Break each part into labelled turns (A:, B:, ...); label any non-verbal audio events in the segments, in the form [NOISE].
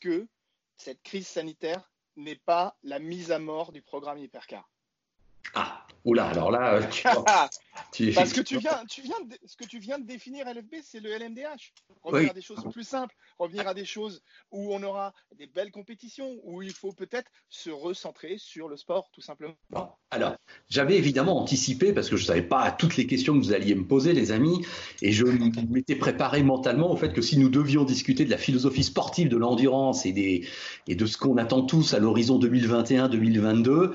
A: que cette crise sanitaire n'est pas la mise à mort du programme Hypercar
B: oula, alors là, euh,
A: tu, [LAUGHS] Parce que tu viens, tu viens de, ce que tu viens de définir LFB, c'est le LMDH. Revenir à des choses plus simples, revenir à des choses où on aura des belles compétitions, où il faut peut-être se recentrer sur le sport, tout simplement.
B: alors, j'avais évidemment anticipé, parce que je ne savais pas toutes les questions que vous alliez me poser, les amis, et je m'étais préparé mentalement au fait que si nous devions discuter de la philosophie sportive de l'endurance et, des, et de ce qu'on attend tous à l'horizon 2021-2022,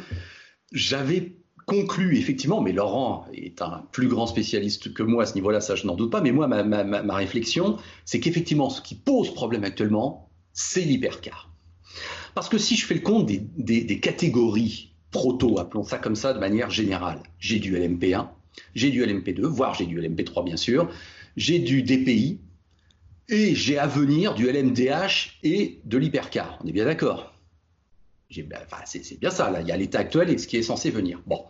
B: j'avais conclu effectivement, mais Laurent est un plus grand spécialiste que moi à ce niveau-là, ça je n'en doute pas, mais moi, ma, réflexion, c'est qu'effectivement, ce qui pose problème actuellement, c'est l'hypercar. Parce que si je fais le compte des, catégories proto, appelons ça comme ça de manière générale, j'ai du LMP1, j'ai du LMP2, voire j'ai du LMP3 bien sûr, j'ai du DPI, et j'ai à venir du LMDH et de l'hypercar. On est bien d'accord c'est bien ça. Il y a l'état actuel et ce qui est censé venir. Bon.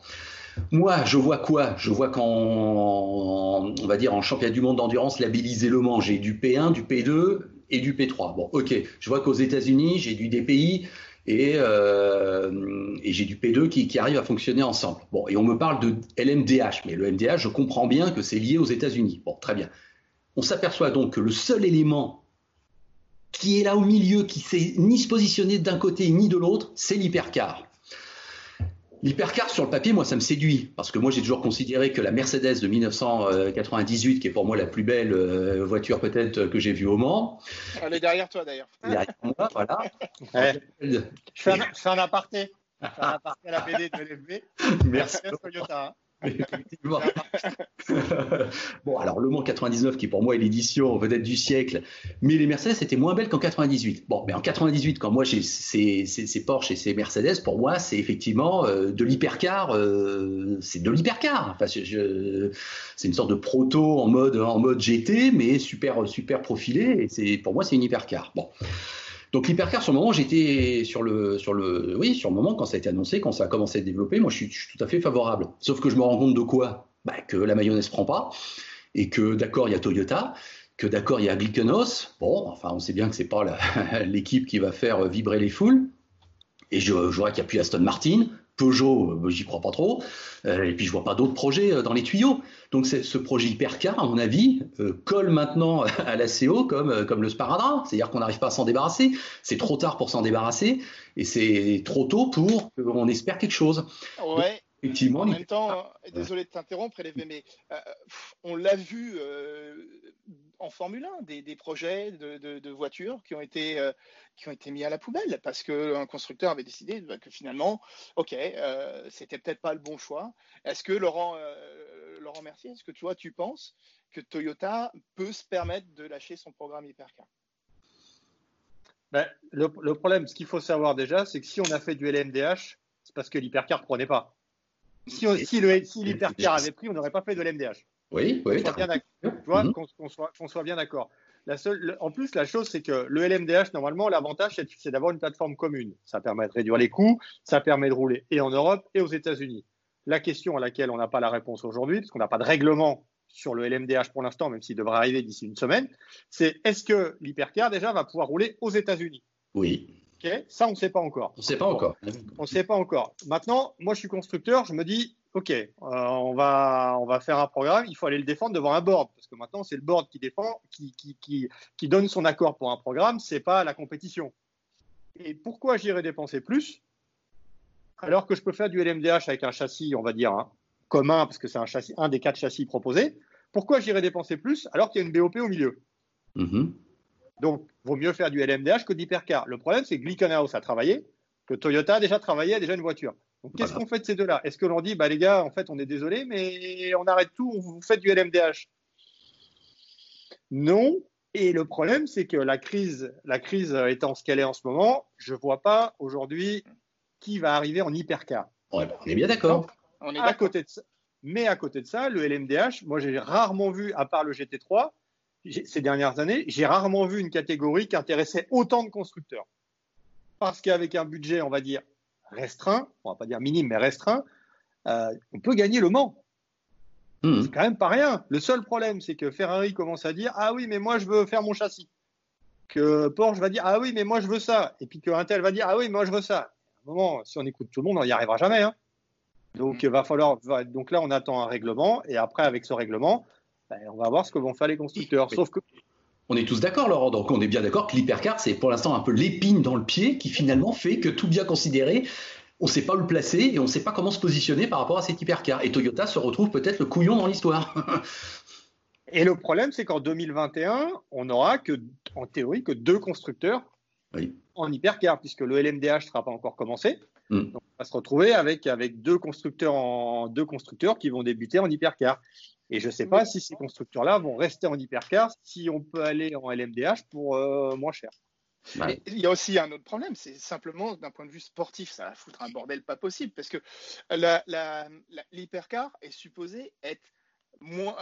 B: Moi, je vois quoi? Je vois qu'en, va dire, en championnat du monde d'endurance labellisé Le Mans, j'ai du P1, du P2 et du P3. Bon, ok. Je vois qu'aux États-Unis, j'ai du DPI et, euh, et j'ai du P2 qui, qui, arrive à fonctionner ensemble. Bon, et on me parle de LMDH, mais le MDH, je comprends bien que c'est lié aux États-Unis. Bon, très bien. On s'aperçoit donc que le seul élément qui est là au milieu, qui sait ni se positionner d'un côté ni de l'autre, c'est l'hypercar. L'hypercar sur le papier, moi, ça me séduit parce que moi, j'ai toujours considéré que la Mercedes de 1998, qui est pour moi la plus belle euh, voiture peut-être que j'ai vue au Mans.
A: Elle est derrière toi d'ailleurs.
B: Derrière moi, voilà.
A: je, fais un, je, fais un, aparté. Je fais un aparté à la BD de LFB. [LAUGHS]
B: Merci. Toyota. [LAUGHS] Bon, alors Le Mans 99, qui pour moi est l'édition peut-être du siècle, mais les Mercedes étaient moins belles qu'en 98. Bon, mais en 98, quand moi j'ai ces, ces, Porsche et ces Mercedes, pour moi, c'est effectivement euh, de l'hypercar. Euh, c'est de l'hypercar. Enfin, c'est une sorte de proto en mode, en mode GT, mais super, super profilé. Et pour moi, c'est une hypercar. Bon. Donc l'hypercar, sur le moment, j'étais sur le, oui, sur le moment quand ça a été annoncé, quand ça a commencé à être développé, moi je suis, tout à fait favorable. Sauf que je me rends compte de quoi? Bah, Que la mayonnaise prend pas et que d'accord il y a Toyota, que d'accord il y a Glickenos. Bon, enfin on sait bien que c'est pas [LAUGHS] l'équipe qui va faire vibrer les foules. Et je, je vois qu'il n'y a plus Aston Martin, Peugeot, euh, j'y crois pas trop. Euh, et puis je vois pas d'autres projets euh, dans les tuyaux. Donc ce projet hypercar, à mon avis, colle maintenant [LAUGHS] à la CO comme, comme le sparadrap. C'est-à-dire qu'on n'arrive pas à s'en débarrasser. C'est trop tard pour s'en débarrasser et c'est trop tôt pour qu'on espère quelque chose.
A: Ouais. effectivement, en même temps, désolé de t'interrompre, mais on l'a vu en Formule 1, des, projets de, voitures qui ont été qui ont été mis à la poubelle parce qu'un constructeur avait décidé bah, que finalement, ok, euh, c'était peut-être pas le bon choix. Est-ce que Laurent, euh, Laurent Mercier, est-ce que toi tu penses que Toyota peut se permettre de lâcher son programme Hypercar?
C: Ben, le, problème, ce qu'il faut savoir déjà, c'est que si on a fait du LMDH, c'est parce que l'hypercar ne prenait pas. Si, si l'hypercar avait pris, on n'aurait pas fait de LMDH.
B: Oui, oui.
C: Mhm. Qu'on soit, soit, bien d'accord en plus, la chose, c'est que le LMDH, normalement, l'avantage, c'est d'avoir une plateforme commune. Ça permet de réduire les coûts, ça permet de rouler et en Europe et aux États-Unis. La question à laquelle on n'a pas la réponse aujourd'hui, parce qu'on n'a pas de règlement sur le LMDH pour l'instant, même s'il devrait arriver d'ici une semaine, c'est est-ce que l'hypercar déjà va pouvoir rouler aux États-Unis?
B: Oui.
C: Ça, on ne sait pas encore.
B: On ne sait pas encore.
C: On ne sait pas encore. Maintenant, moi, je suis constructeur, je me dis, OK, euh, on, va, on va faire un programme, il faut aller le défendre devant un board, parce que maintenant, c'est le board qui défend, qui, qui, qui, qui donne son accord pour un programme, c'est pas la compétition. Et pourquoi j'irais dépenser plus alors que je peux faire du LMDH avec un châssis, on va dire, hein, commun, parce que c'est un, châssis, un des quatre châssis proposés Pourquoi j'irais dépenser plus alors qu'il y a une BOP au milieu? Mm-hmm. Donc, vaut mieux faire du LMDH que d'hypercar. Le problème, c'est que Glickenhaus a travaillé, que Toyota a déjà travaillé, a déjà une voiture. Donc, qu'est-ce qu'on fait de ces deux-là? Est-ce que l'on dit, bah, les gars, en fait, on est désolé, mais on arrête tout, vous faites du LMDH Non. Et le problème, c'est que la crise, la crise étant ce qu'elle est en ce moment, je ne vois pas aujourd'hui qui va arriver en hypercar.
B: on est bien d'accord.
C: On est à côté de ça. Mais à côté de ça, le LMDH, moi j'ai rarement vu, à part le GT3, ces dernières années, j'ai rarement vu une catégorie qui intéressait autant de constructeurs. Parce qu'avec un budget, on va dire, restreint, on va pas dire minime, mais restreint, euh, on peut gagner le Mans. Hmm. C'est quand même pas rien. Le seul problème, c'est que Ferrari commence à dire Ah oui, mais moi, je veux faire mon châssis. que Porsche va dire ah oui mais moi je veux ça et puis que Intel va dire ah oui moi je veux ça. À un moment, si on écoute tout le monde, on n'y arrivera jamais. Hein. Donc il va falloir donc là on attend un règlement et après avec ce règlement, ben, on va voir ce que vont faire les constructeurs. Sauf que
B: on est tous d'accord, Laurent. Donc, on est bien d'accord que l'hypercar, c'est pour l'instant un peu l'épine dans le pied qui finalement fait que tout bien considéré, on ne sait pas où le placer et on ne sait pas comment se positionner par rapport à cette hypercar. Et Toyota se retrouve peut-être le couillon dans l'histoire. [LAUGHS]
C: et le problème, c'est qu'en 2021, on n'aura que, en théorie, que deux constructeurs en hypercar, puisque le LMDH ne sera pas encore commencé. Hmm. Donc, on va se retrouver avec, avec deux, constructeurs en, deux constructeurs qui vont débuter en hypercar. Et je ne sais pas si ces constructeurs-là vont rester en hypercar si on peut aller en LMDH pour euh, moins cher.
A: Il y a aussi un autre problème, c'est simplement d'un point de vue sportif, ça va foutre un bordel pas possible, parce que l'hypercar est supposé être moins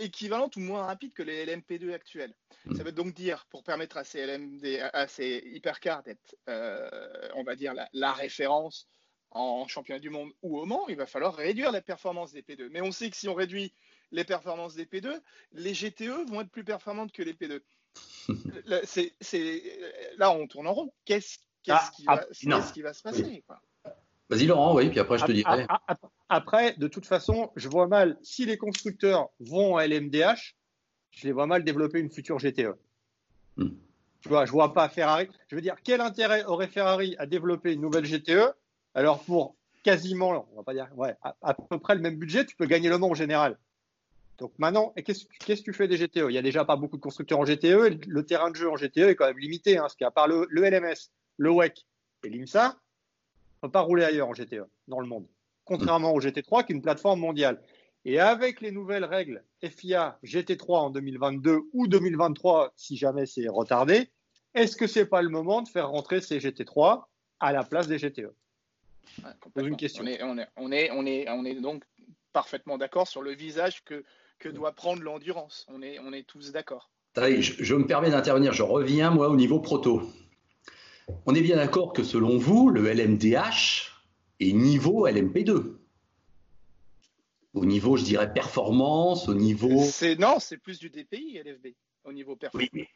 A: équivalente ou moins rapide que les LMP2 actuels. Hmm. Ça veut donc dire, pour permettre à ces, LMD, à ces hypercars d'être, euh, on va dire, la, référence en championnat du monde ou au Mans, il va falloir réduire la performance des P2. Mais on sait que si on réduit les performances des P2, les GTE vont être plus performantes que les P2. [LAUGHS] là, on tourne en rond. Qu'est-ce ah, qui, ah, va se passer
B: Vas-y Laurent, oui, puis après je te dirai.
C: Après, de toute façon, je vois mal, si les constructeurs vont à LMDH, je les vois mal développer une future GTE. Hmm. Tu vois, je vois pas Ferrari. Je veux dire, quel intérêt aurait Ferrari à développer une nouvelle GTE alors pour quasiment, on va pas dire, ouais, à, à, peu près le même budget, tu peux gagner le monde en général. Donc maintenant, qu'est-ce que tu fais des GTE Il n'y a déjà pas beaucoup de constructeurs en GTE. Le terrain de jeu en GTE est quand même limité, hein, parce qu'à part le, LMS, le WEC et l'IMSA, ne peut pas rouler ailleurs en GTE dans le monde. Contrairement au GT3, qui est une plateforme mondiale. Et avec les nouvelles règles FIA GT3 en 2022 ou 2023, si jamais c'est retardé, est-ce que c'est pas le moment de faire rentrer ces GT3 à la place des GTE
A: C'est une question. On est, on, est, on, est, on est donc parfaitement d'accord sur le visage que que doit prendre l'endurance. On est, on est tous d'accord.
B: Je, je, me permets d'intervenir. Je reviens, moi, au niveau proto. On est bien d'accord que selon vous, le LMDH est niveau LMP2. Au niveau, je dirais, performance, au niveau.
A: Non, c'est plus du DPI, LFB, au niveau performance. Oui,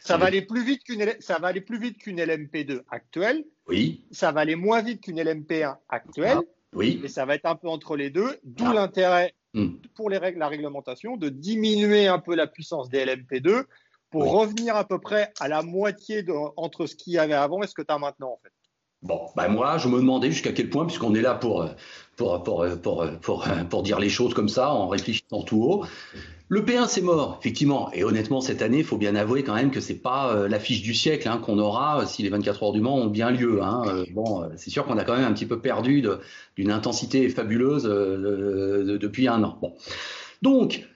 C: ça va aller plus vite qu'une ça va aller plus vite qu'une LMP2 actuelle.
B: Oui.
C: Ça va aller moins vite qu'une LMP1 actuelle. Ah,
B: oui.
C: Mais ça va être un peu entre les deux, d'où ah. l'intérêt Hmm. pour les règles, la réglementation, de diminuer un peu la puissance des LMP2 pour revenir à peu près à la moitié entre ce qu'il y avait avant et ce que tu as maintenant en fait.
B: Bon, ben moi, je me demandais jusqu'à quel point, puisqu'on est là pour, pour, pour, pour, pour, pour dire les choses comme ça, en réfléchissant tout haut, le P1, c'est mort, effectivement. Et honnêtement, cette année, il faut bien avouer quand même que c'est pas euh, l'affiche du siècle hein, qu'on aura euh, si les 24 heures du Mans ont bien lieu. Hein. Euh, bon, c'est sûr qu'on a quand même un petit peu perdu d'une intensité fabuleuse depuis un an. Bon. Donc,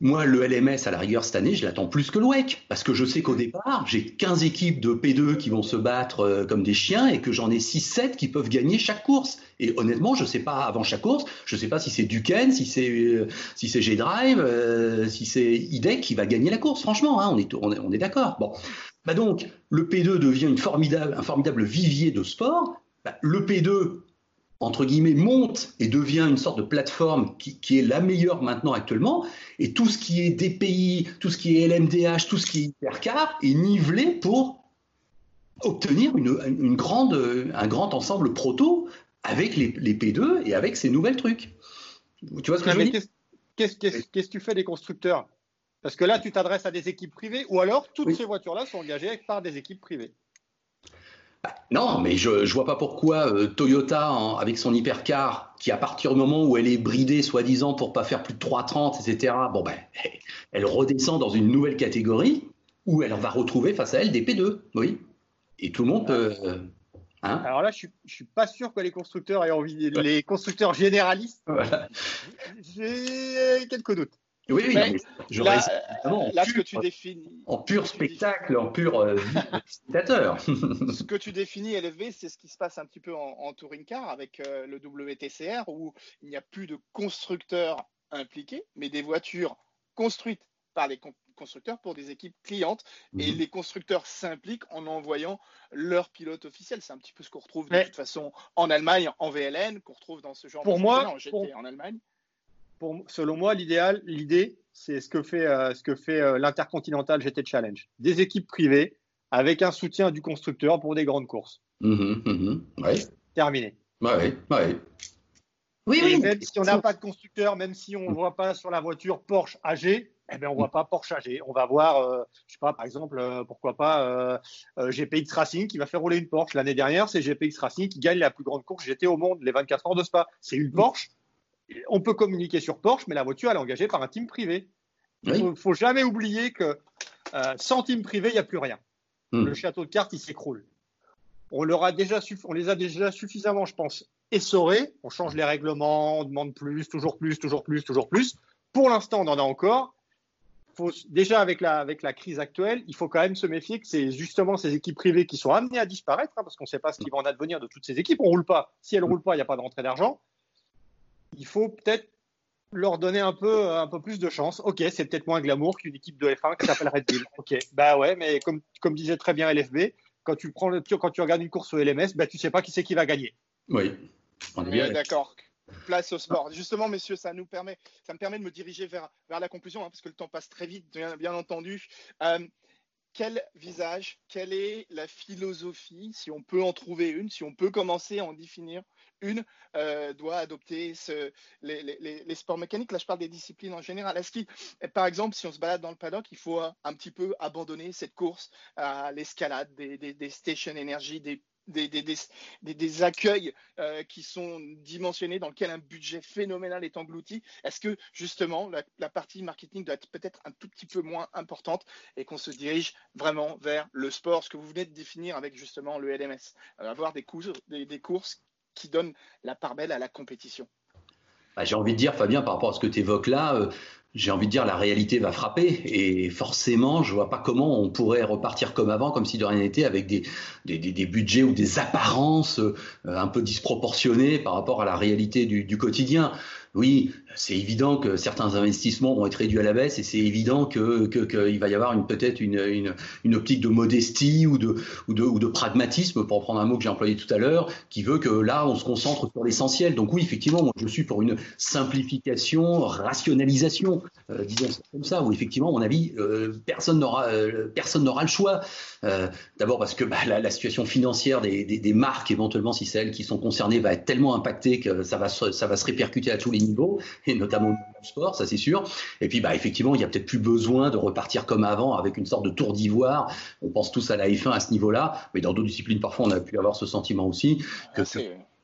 B: moi, le LMS, à la rigueur, cette année, je l'attends plus que le WEC, parce que je sais qu'au départ, j'ai 15 équipes de P2 qui vont se battre euh, comme des chiens et que j'en ai 6-7 qui peuvent gagner chaque course. Et honnêtement, je ne sais pas, avant chaque course, je ne sais pas si c'est Duquesne, si c'est euh, si c'est G-Drive, euh, si c'est IDEC qui va gagner la course, franchement, hein, on est, on est, d'accord. Bon. Bah donc, le P2 devient une formidable, un formidable vivier de sport. Bah, le P2 entre guillemets, monte et devient une sorte de plateforme qui, est la meilleure maintenant actuellement, et tout ce qui est DPI, tout ce qui est LMDH, tout ce qui est hypercar est nivelé pour obtenir une, grande, un grand ensemble proto avec les, P2 et avec ces nouvelles trucs.
C: Tu vois ce que je veux dire? Qu'est-ce que tu fais des constructeurs? Parce que là, tu t'adresses à des équipes privées, ou alors toutes ces voitures-là sont engagées par des équipes privées.
B: Non, mais je ne vois pas pourquoi euh, Toyota, avec son hypercar, qui à partir du moment où elle est bridée, soi-disant, pour pas faire plus de 3,30, etc., bon ben, [LAUGHS] elle redescend dans une nouvelle catégorie où elle va retrouver face à elle des P2. Oui. Et tout le monde peut. Euh,
C: hein Alors là, je ne suis pas sûr que les constructeurs aient envie, les constructeurs généralistes. J'ai quelques doutes.
B: Oui, oui, là,
A: ce que tu définis.
B: En pur spectacle, en pur euh, [LAUGHS] spectateur.
A: ce que tu définis, LFV, c'est ce qui se passe un petit peu en, touring car avec euh, le WTCR où il n'y a plus de constructeurs impliqués, mais des voitures construites par les constructeurs pour des équipes clientes et mhm. les constructeurs s'impliquent en envoyant leur pilote officiel. C'est un petit peu ce qu'on retrouve de toute façon en Allemagne, en VLN, qu'on retrouve dans ce genre
C: pour
A: de
C: moi,
A: en, en Allemagne
C: selon moi, l'idéal, l'idée, c'est ce que fait, ce que fait l'Intercontinental GT Challenge. Des équipes privées avec un soutien du constructeur pour des grandes courses.
B: Mmh, mmh.
C: Terminé.
B: Ouais, ouais.
C: Oui, oui. Même si on n'a pas de constructeur, même si on ne voit pas sur la voiture Porsche AG, eh bien, on ne voit pas Porsche AG. On va voir, je euh, je sais pas, par exemple, euh, pourquoi pas euh, GPX Racing qui va faire rouler une Porsche. L'année dernière, c'est GPX Racing qui gagne la plus grande course GT au monde, les 24 heures de Spa. C'est une Porsche. On peut communiquer sur Porsche, mais la voiture, elle est engagée par un team privé. Il ne faut, jamais oublier que sans team privé, il n'y a plus rien. Hmm. Le château de cartes, il s'écroule. On, leur a déjà on les a déjà suffisamment, je pense, essorés. On change les règlements, on demande plus, toujours plus, toujours plus, toujours plus. Pour l'instant, on en a encore déjà avec la, avec la crise actuelle, il faut quand même se méfier que c'est justement ces équipes privées qui sont amenées à disparaître, hein, parce qu'on ne sait pas ce qui va en advenir de toutes ces équipes. On ne roule pas. Si elles ne roulent pas, il n'y a pas de rentrée d'argent. Il faut peut-être leur donner un peu, un peu plus de chance. Ok, c'est peut-être moins glamour qu'une équipe de F1 qui s'appelle Red Bull. Ok, bah ouais, mais comme, comme disait très bien LFB, quand tu, prends le, quand tu regardes une course au LMS, bah, tu ne sais pas qui c'est qui va gagner.
B: Oui,
A: on est bien d'accord place au sport. Justement, messieurs, ça nous permet, ça me permet de me diriger vers, vers la conclusion, hein, parce que le temps passe très vite, bien, entendu. Euh, quel visage, quelle est la philosophie, si on peut en trouver une, si on peut commencer à en définir une, euh, doit adopter les, sports mécaniques Là, je parle des disciplines en général. Est-ce qu'il, par exemple, si on se balade dans le paddock, il faut un petit peu abandonner cette course à l'escalade des, des, des stations énergie, des accueils euh, qui sont dimensionnés, dans lequel un budget phénoménal est englouti? Est-ce que justement la, partie marketing doit être peut-être un tout petit peu moins importante et qu'on se dirige vraiment vers le sport, ce que vous venez de définir avec justement le LMS, euh, avoir des, des, courses qui donnent la part belle à la compétition.
B: Bah, J'ai envie de dire, Fabien, par rapport à ce que tu évoques là, euh, j'ai envie de dire, la réalité va frapper. Et forcément, je vois pas comment on pourrait repartir comme avant, comme si de rien n'était, avec des, des, des, budgets ou des apparences euh, un peu disproportionnées par rapport à la réalité du, du quotidien oui, c'est évident que certains investissements vont être réduits à la baisse et c'est évident que qu'il va y avoir une peut-être une, une, une, optique de modestie ou de, ou de, ou de pragmatisme, pour prendre un mot que j'ai employé tout à l'heure, qui veut que là, on se concentre sur l'essentiel. Donc oui, effectivement, moi, je suis pour une simplification, rationalisation, euh, disons comme ça, où effectivement, à mon avis, euh, personne n'aura euh, personne n'aura le choix. D'abord parce que bah, la, la, situation financière des, des, des, marques, éventuellement, si c'est elles qui sont concernées, va être tellement impactée que ça va ça va se répercuter à tous les niveau, et notamment du sport, ça c'est sûr. Et puis, bah, effectivement, il n'y a peut-être plus besoin de repartir comme avant avec une sorte de tour d'ivoire. On pense tous à la F1 à ce niveau-là, mais dans d'autres disciplines, parfois, on a pu avoir ce sentiment aussi. Que,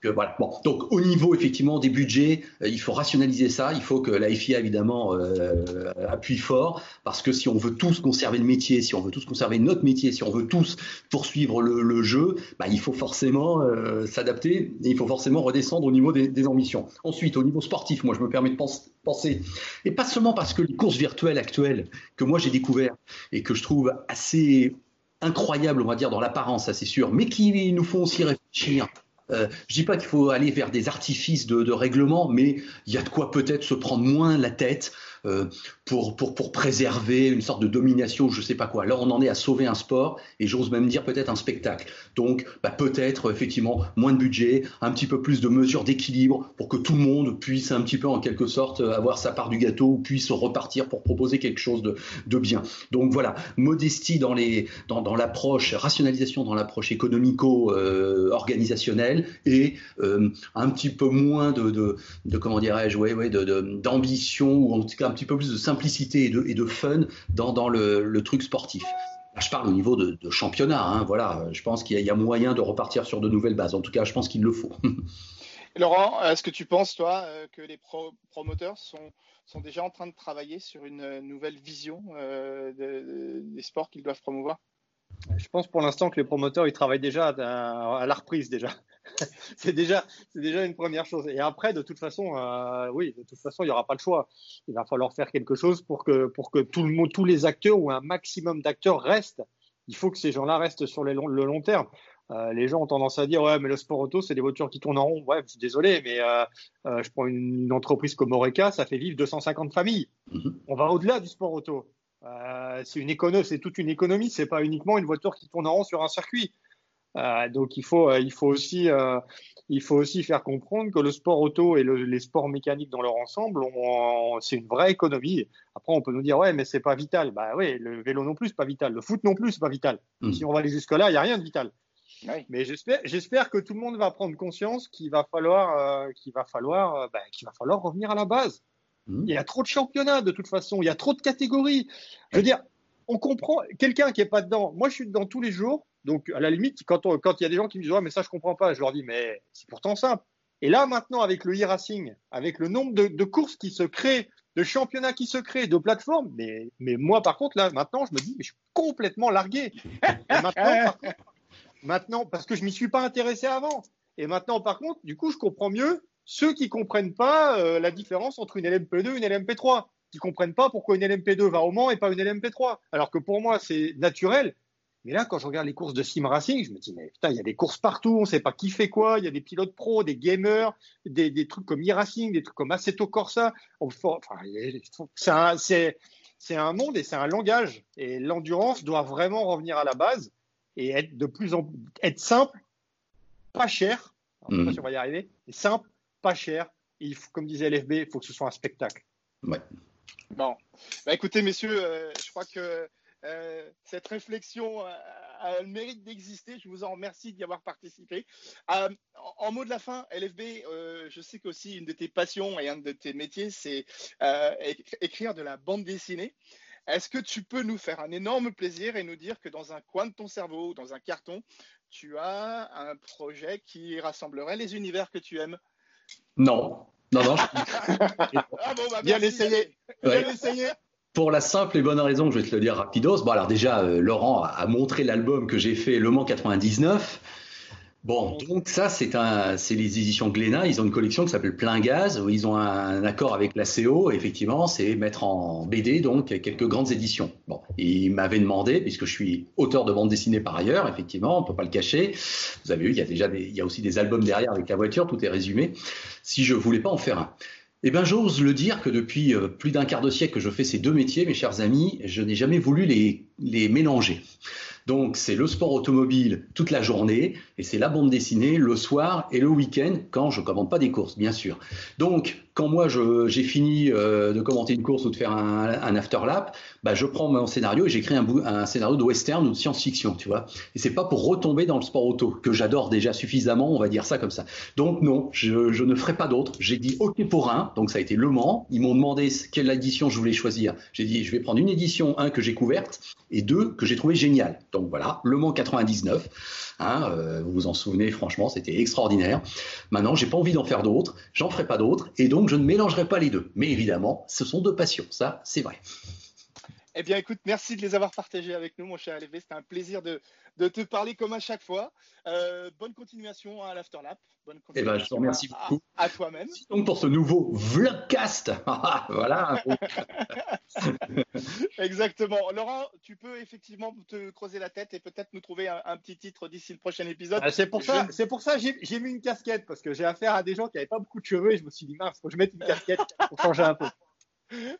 B: voilà. Donc au niveau effectivement des budgets, euh, il faut rationaliser ça. Il faut que la FIA évidemment euh, appuie fort parce que si on veut tous conserver le métier, si on veut tous conserver notre métier, si on veut tous poursuivre le, jeu, bah, il faut forcément euh, s'adapter et il faut forcément redescendre au niveau des, ambitions. Ensuite, au niveau sportif, moi je me permets de penser, et pas seulement parce que les courses virtuelles actuelles que moi j'ai découvert et que je trouve assez incroyables, on va dire dans l'apparence, ça c'est sûr, mais qui nous font aussi réfléchir euh, je dis pas qu'il faut aller vers des artifices de, règlement, mais il y a de quoi peut-être se prendre moins la tête pour, pour, préserver une sorte de domination, je sais pas quoi. Là, on en est à sauver un sport et j'ose même dire peut-être un spectacle. Donc, bah, peut-être effectivement moins de budget, un petit peu plus de mesures d'équilibre pour que tout le monde puisse un petit peu en quelque sorte avoir sa part du gâteau ou puisse repartir pour proposer quelque chose de, bien. Donc voilà, modestie dans l'approche, rationalisation dans l'approche économico-organisationnelle euh, et euh, un petit peu moins de, comment dirais-je, ouais, d'ambition ou en tout cas un petit peu plus de simplicité et de, fun dans, le, truc sportif. je parle au niveau de, championnat. Hein, voilà, je pense qu'il y, a moyen de repartir sur de nouvelles bases. En tout cas, je pense qu'il le faut. [LAUGHS]
A: Laurent, est-ce que tu penses, toi, euh, que les promoteurs sont, sont, déjà en train de travailler sur une nouvelle vision euh, des sports qu'ils doivent promouvoir?
C: Je pense pour l'instant que les promoteurs, ils travaillent déjà à, à la reprise déjà. [LAUGHS] c'est déjà, c'est déjà une première chose. Et après, de toute façon, euh, oui, de toute façon, il n'y aura pas le choix. Il va falloir faire quelque chose pour que, pour que tout le monde, tous les acteurs ou un maximum d'acteurs restent. Il faut que ces gens-là restent sur le long, le long terme. Euh, les gens ont tendance à dire ouais mais le sport auto c'est des voitures qui tournent en rond ouais je suis désolé mais euh, euh je prends une, une, entreprise comme Oreca ça fait vivre 250 familles mm-hmm. on va au-delà du sport auto euh, c'est une économie c'est toute une économie c'est pas uniquement une voiture qui tourne en rond sur un circuit donc il faut, il faut aussi, il faut aussi faire comprendre que le sport auto et les sports mécaniques dans leur ensemble, c'est une vraie économie. Après, on peut nous dire ouais, mais c'est pas vital. Bah oui, le vélo non plus, c'est pas vital. Le foot non plus, c'est pas vital. Hmm. Si on va aller jusque là, il y a rien de vital. Mais j'espère que tout le monde va prendre conscience qu'il va falloir, qu'il va falloir, bah, qu'il va falloir revenir à la base. Hmm. Il y a trop de championnats de toute façon, il y a trop de catégories. Je veux dire, on comprend quelqu'un qui est pas dedans. Moi, je suis dedans tous les jours. Donc, à la limite, quand, il y a des gens qui me disent ouais, mais ça, je comprends pas, je leur dis mais c'est pourtant simple. Et là, maintenant, avec le e-racing, avec le nombre de, courses qui se créent, de championnats qui se créent, de plateformes, mais, mais moi, par contre, là, maintenant, je me dis mais je suis complètement largué. [LAUGHS] maintenant, maintenant, parce que je m'y suis pas intéressé avant. Et maintenant, par contre, du coup, je comprends mieux ceux qui comprennent pas euh, la différence entre une LMP2 et une LMP3, qui comprennent pas pourquoi une LMP2 va au Mans et pas une LMP3. Alors que pour moi, c'est naturel. Mais là, quand je regarde les courses de sim racing, je me dis, mais putain, il y a des courses partout, on sait pas qui fait quoi, il y a des pilotes pros, des gamers, des, des trucs comme e-racing, des trucs comme Assetto Corsa. Enfin, c'est c'est un monde et c'est un langage. Et l'endurance doit vraiment revenir à la base et être de plus en être simple, pas cher. Je sais pas mmh. si on va y arriver. simple, pas cher. il faut, comme disait LFB, il faut que ce soit un spectacle.
B: Ouais.
A: Bon. Bah, écoutez, messieurs, euh, je crois que euh, cette réflexion a, le mérite d'exister. Je vous en remercie d'y avoir participé. Euh, en, mot de la fin, LFB, je sais qu'aussi une de tes passions et un de tes métiers, c'est écrire de la bande dessinée. Est-ce que tu peux nous faire un énorme plaisir et nous dire que dans un coin de ton cerveau, dans un carton, tu as un projet qui rassemblerait les univers que tu aimes?
B: Non, non, non. [LAUGHS]
A: ah bon, bah, bien essayé. Bien essayé.
B: Pour la simple et bonne raison, je vais te le dire rapidos. Bon, alors déjà, euh, Laurent a montré l'album que j'ai fait, Le Mans 99. Bon, donc ça, c'est les éditions Glénat. Ils ont une collection qui s'appelle Plein Gaz. Ils ont un, accord avec la CO. effectivement, c'est mettre en BD donc quelques grandes éditions. Bon, ils m'avaient demandé, puisque je suis auteur de bande dessinée par ailleurs, effectivement, on peut pas le cacher. Vous avez vu, il y a déjà, il y a aussi des albums derrière avec la voiture, tout est résumé. Si je voulais pas en faire un. Eh bien, j'ose le dire que depuis euh, plus d'un quart de siècle que je fais ces deux métiers, mes chers amis, je n'ai jamais voulu les mélanger. Donc c'est le sport automobile toute la journée et c'est la bande dessinée le soir et le week-end quand je commande pas des courses, bien sûr. Donc quand moi j'ai fini euh, de commenter une course ou de faire un, un afterlap, bah, je prends mon scénario et j'écris un, scénario de western ou de science-fiction, tu vois. Et c'est pas pour retomber dans le sport auto que j'adore déjà suffisamment, on va dire ça comme ça. Donc non, je, ne ferai pas d'autre. J'ai dit OK pour un, donc ça a été Le Mans. Ils m'ont demandé quelle édition je voulais choisir. J'ai dit je vais prendre une édition un que j'ai couverte et deux que j'ai trouvé géniale. Voilà, Le Mans 99. Hein, euh, vous vous en souvenez, franchement, c'était extraordinaire. Maintenant, j'ai pas envie d'en faire d'autres, j'en ferai pas d'autres, et donc je ne mélangerai pas les deux. Mais évidemment, ce sont deux passions, ça, c'est vrai.
A: Eh bien, écoute, merci de les avoir partagés avec nous, mon cher LV. C'était un plaisir de, te parler comme à chaque fois. Euh, bonne continuation à l'Afterlap.
B: Bonne eh ben, je te remercie beaucoup.
A: À, toi-même.
B: Donc, pour ce nouveau vlogcast. [LAUGHS] voilà. [LAUGHS]
A: Exactement. Laurent, tu peux effectivement te creuser la tête et peut-être nous trouver un, petit titre d'ici le prochain épisode.
C: Ah, c'est pour, ça, c'est pour ça que j'ai mis une casquette parce que j'ai affaire à des gens qui n'avaient pas beaucoup de cheveux et je me suis dit, mince, faut que je mette une casquette pour changer un peu.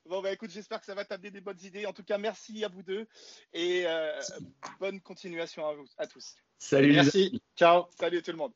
A: Bon, bah écoute, j'espère que ça va t'amener des bonnes idées. En tout cas, merci à vous deux et euh, bonne continuation à, vous, à tous.
B: Salut,
C: merci. Ciao.
A: Salut tout le monde.